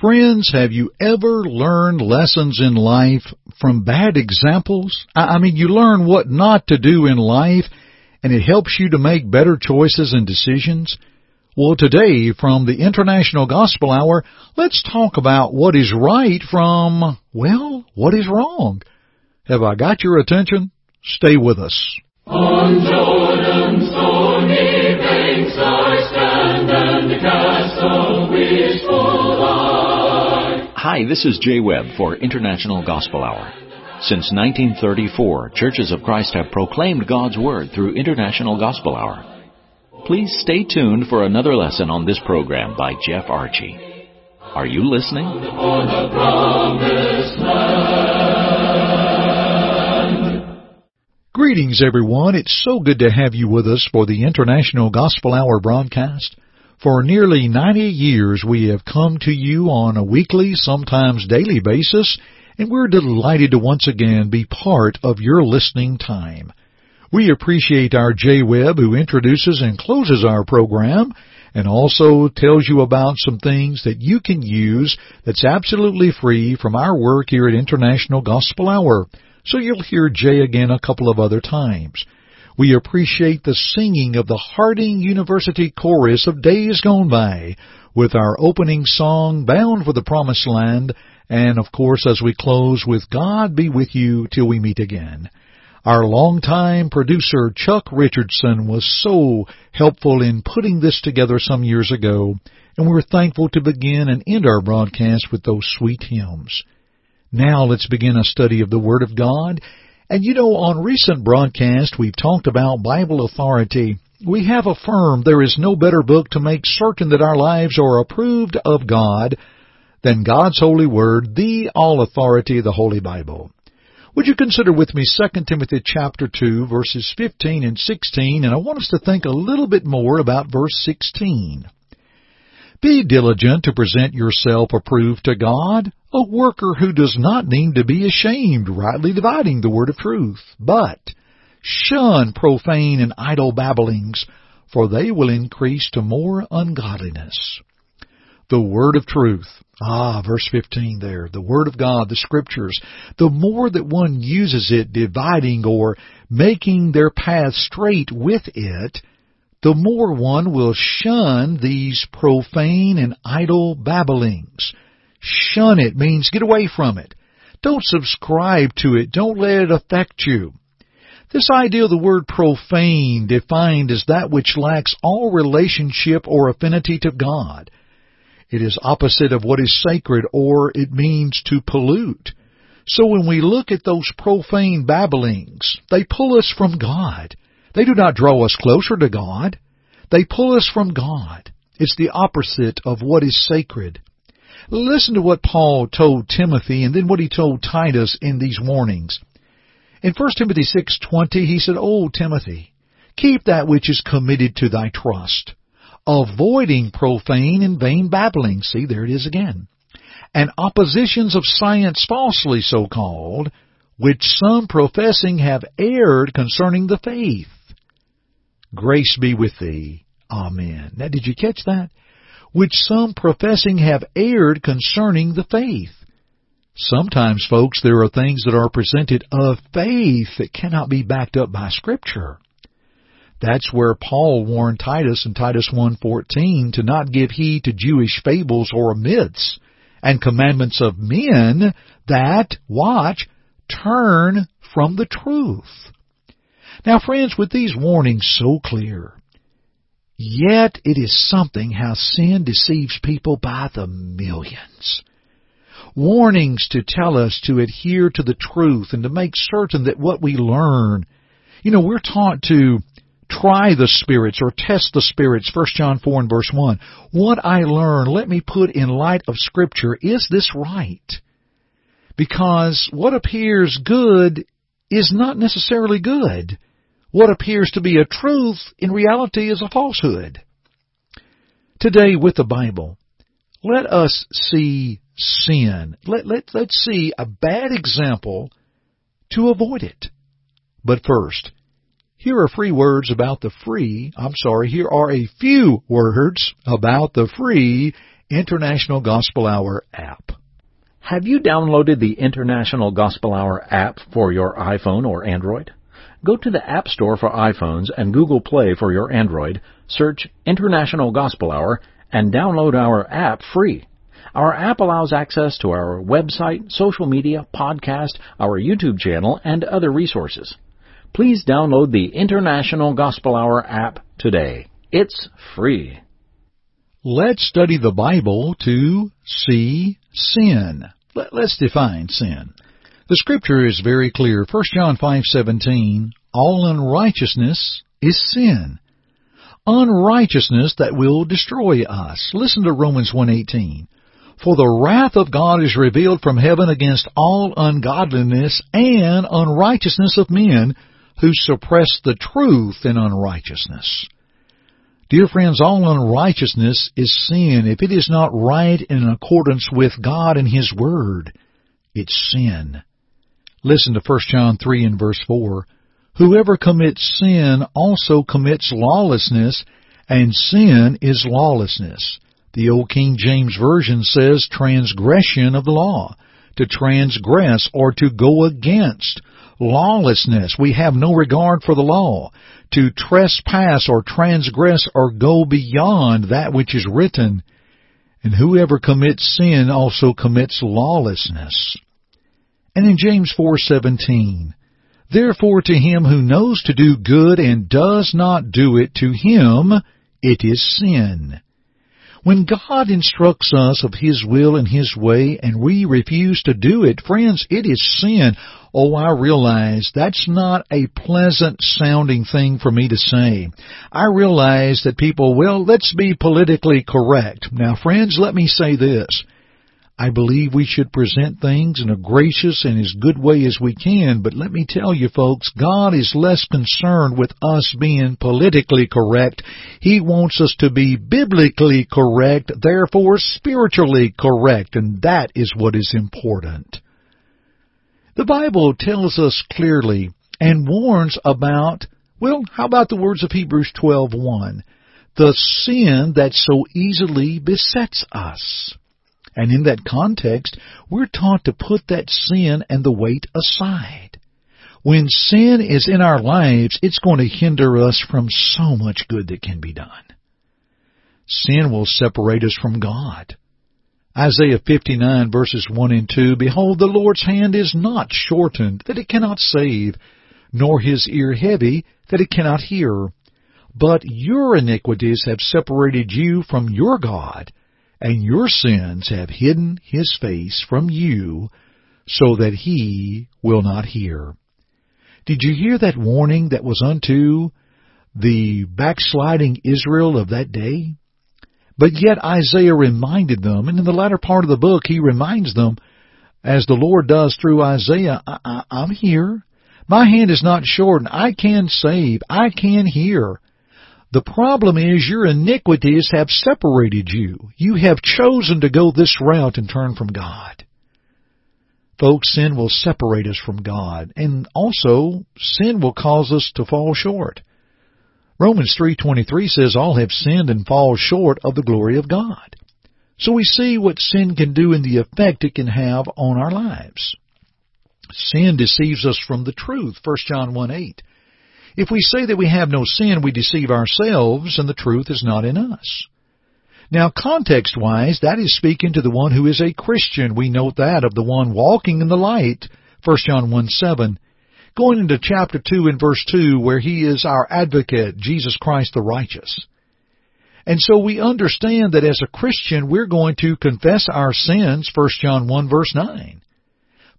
Friends, have you ever learned lessons in life from bad examples? I mean, you learn what not to do in life, and it helps you to make better choices and decisions. Well, today, from the International Gospel Hour, let's talk about what is right from, well, what is wrong. Have I got your attention? Stay with us. On Hi, this is Jay Webb for International Gospel Hour. Since 1934, Churches of Christ have proclaimed God's Word through International Gospel Hour. Please stay tuned for another lesson on this program by Jeff Archey. Are you listening? Greetings, everyone. It's so good to have you with us for the International Gospel Hour broadcast. For nearly 90 years, we have come to you on a weekly, sometimes daily basis, and we're delighted to once again be part of your listening time. We appreciate our Jay Webb who introduces and closes our program and also tells you about some things that you can use that's absolutely free from our work here at International Gospel Hour. So you'll hear Jay again a couple of other times. We appreciate the singing of the Harding University Chorus of Days Gone By with our opening song, Bound for the Promised Land, and of course as we close with God be with you till we meet again. Our longtime producer Chuck Richardson was so helpful in putting this together some years ago, and we're thankful to begin and end our broadcast with those sweet hymns. Now let's begin a study of the Word of God. And you know, on recent broadcasts we've talked about Bible authority. We have affirmed there is no better book to make certain that our lives are approved of God than God's holy word, the all authority the Holy Bible. Would you consider with me 2 Timothy chapter 2 verses 15 and 16 and I want us to think a little bit more about verse 16. Be diligent to present yourself approved to God, a worker who does not need to be ashamed, rightly dividing the word of truth, but shun profane and idle babblings, for they will increase to more ungodliness. The word of truth. Ah, verse 15 there. The Word of God, the Scriptures. The more that one uses it, dividing or making their path straight with it, the more one will shun these profane and idle babblings. Shun it means get away from it. Don't subscribe to it. Don't let it affect you. This idea of the word profane defined as that which lacks all relationship or affinity to God. It is opposite of what is sacred or it means to pollute. So when we look at those profane babblings, they pull us from God. They do not draw us closer to God. They pull us from God. It's the opposite of what is sacred. Listen to what Paul told Timothy and then what he told Titus in these warnings. In 1 Timothy 6:20 he said, "O Timothy, keep that which is committed to thy trust, avoiding profane and vain babbling." See, there it is again. And oppositions of science falsely so called, which some professing have erred concerning the faith. Grace be with thee. Amen. Now did you catch that? Which some professing have erred concerning the faith. Sometimes, folks, there are things that are presented of faith that cannot be backed up by Scripture. That's where Paul warned Titus in Titus 1.14 to not give heed to Jewish fables or myths and commandments of men that, watch, turn from the truth. Now, friends, with these warnings so clear, yet it is something how sin deceives people by the millions. Warnings to tell us to adhere to the truth and to make certain that what we learn, you know, we're taught to try the spirits or test the spirits, 1 John 4 and verse 1. What I learn, let me put in light of Scripture, is this right? Because what appears good is not necessarily good. What appears to be a truth in reality is a falsehood. Today with the Bible, let us see sin. Let, let, let's see a bad example to avoid it. But first, here are free words about the free, I'm sorry, here are a few words about the free International Gospel Hour app. Have you downloaded the International Gospel Hour app for your iPhone or Android? Go to the App Store for iPhones and Google Play for your Android, search International Gospel Hour, and download our app free. Our app allows access to our website, social media, podcast, our YouTube channel, and other resources. Please download the International Gospel Hour app today. It's free. Let's study the Bible to see sin. Let's define sin. The scripture is very clear. 1 John 5:17, all unrighteousness is sin. Unrighteousness that will destroy us. Listen to Romans 1:18. For the wrath of God is revealed from heaven against all ungodliness and unrighteousness of men who suppress the truth in unrighteousness. Dear friends, all unrighteousness is sin. If it is not right in accordance with God and His Word, it's sin. Listen to 1 John 3 and verse 4. Whoever commits sin also commits lawlessness, and sin is lawlessness. The Old King James Version says transgression of the law, to transgress or to go against. Lawlessness, we have no regard for the law to trespass or transgress or go beyond that which is written. And whoever commits sin also commits lawlessness. And in James 4:17, therefore to him who knows to do good and does not do it, to him it is sin. When God instructs us of His will and His way and we refuse to do it, friends, it is sin. Oh, I realize that's not a pleasant sounding thing for me to say. I realize that people, well, let's be politically correct. Now friends, let me say this. I believe we should present things in a gracious and as good way as we can, but let me tell you folks, God is less concerned with us being politically correct. He wants us to be biblically correct, therefore spiritually correct, and that is what is important. The Bible tells us clearly and warns about, well, how about the words of Hebrews 12:1? The sin that so easily besets us. And in that context, we're taught to put that sin and the weight aside. When sin is in our lives, it's going to hinder us from so much good that can be done. Sin will separate us from God. Isaiah 59 verses 1 and 2, Behold, the Lord's hand is not shortened, that it cannot save, nor his ear heavy, that it cannot hear. But your iniquities have separated you from your God, and your sins have hidden his face from you so that he will not hear. Did you hear that warning that was unto the backsliding Israel of that day? But yet Isaiah reminded them, and in the latter part of the book he reminds them, as the Lord does through Isaiah, I, am here. My hand is not shortened. I can save. I can hear. The problem is your iniquities have separated you. You have chosen to go this route and turn from God. Folks, sin will separate us from God, and also sin will cause us to fall short. Romans 3:23 says all have sinned and fall short of the glory of God. So we see what sin can do and the effect it can have on our lives. Sin deceives us from the truth, 1 John 1:8. If we say that we have no sin, we deceive ourselves, and the truth is not in us. Now, context-wise, that is speaking to the one who is a Christian. We note that of the one walking in the light, 1 John 1 7. Going into chapter 2 and verse 2, where he is our advocate, Jesus Christ the righteous. And so we understand that as a Christian, we're going to confess our sins, 1 John 1 verse 9.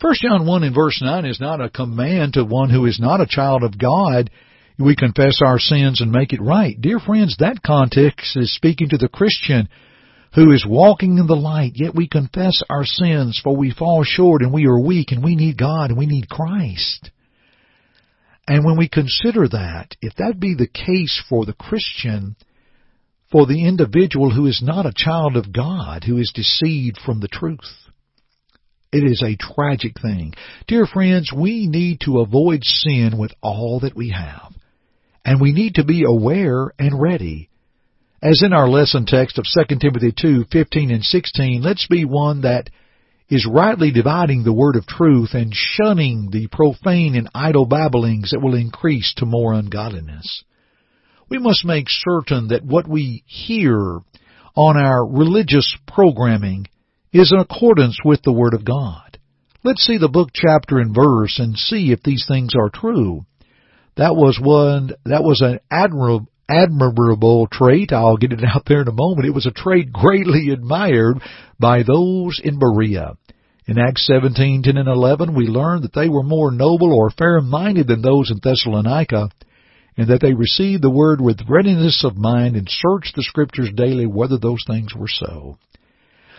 1 John 1 and verse 9 is not a command to one who is not a child of God. We confess our sins and make it right. Dear friends, that context is speaking to the Christian who is walking in the light, yet we confess our sins, for we fall short and we are weak and we need God and we need Christ. And when we consider that, if that be the case for the Christian, for the individual who is not a child of God, who is deceived from the truth, it is a tragic thing. Dear friends, we need to avoid sin with all that we have. And we need to be aware and ready. As in our lesson text of 2 Timothy 2, 15 and 16, let's be one that is rightly dividing the word of truth and shunning the profane and idle babblings that will increase to more ungodliness. We must make certain that what we hear on our religious programming is in accordance with the Word of God. Let's see the book, chapter, and verse and see if these things are true. That was one, that was an admirable, admirable trait. I'll get it out there in a moment. It was a trait greatly admired by those in Berea. In Acts 17, 10 and 11, we learn that they were more noble or fair-minded than those in Thessalonica, and that they received the word with readiness of mind and searched the scriptures daily whether those things were so.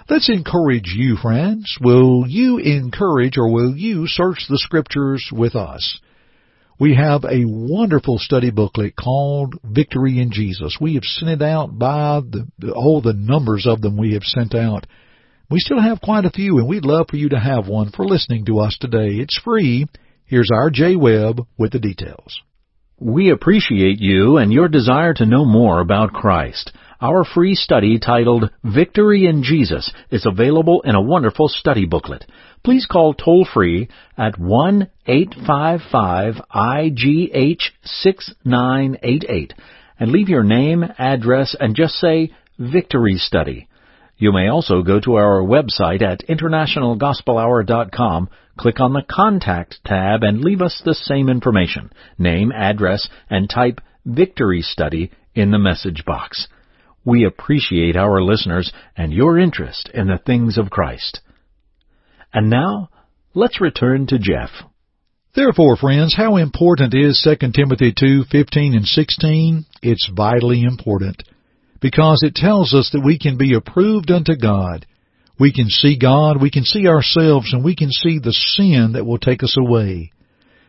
Let's encourage you, friends. Will you encourage or will you search the scriptures with us? We have a wonderful study booklet called Victory in Jesus. We have sent it out by the, all the numbers of them we have sent out. We still have quite a few and we'd love for you to have one for listening to us today. It's free. Here's our Jay Webb with the details. We appreciate you and your desire to know more about Christ. Our free study titled Victory in Jesus is available in a wonderful study booklet. Please call toll free at 1-855-IGH-6988 and leave your name, address, and just say Victory Study. You may also go to our website at internationalgospelhour.com Click on the Contact tab and leave us the same information, name, address, and type Victory Study in the message box. We appreciate our listeners and your interest in the things of Christ. And now, let's return to Jeff. Therefore, friends, how important is 2 Timothy 2:15 and 16? It's vitally important because it tells us that we can be approved unto God we can see God, we can see ourselves, and we can see the sin that will take us away.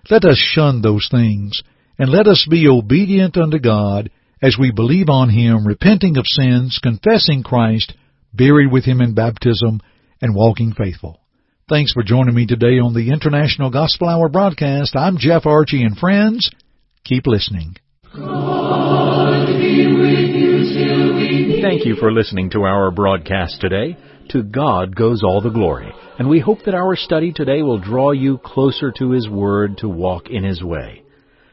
Let us shun those things, and let us be obedient unto God as we believe on Him, repenting of sins, confessing Christ, buried with Him in baptism, and walking faithful. Thanks for joining me today on the International Gospel Hour broadcast. I'm Jeff Archey, and friends, keep listening. You Thank you for listening to our broadcast today. To God goes all the glory, and we hope that our study today will draw you closer to His Word to walk in His way.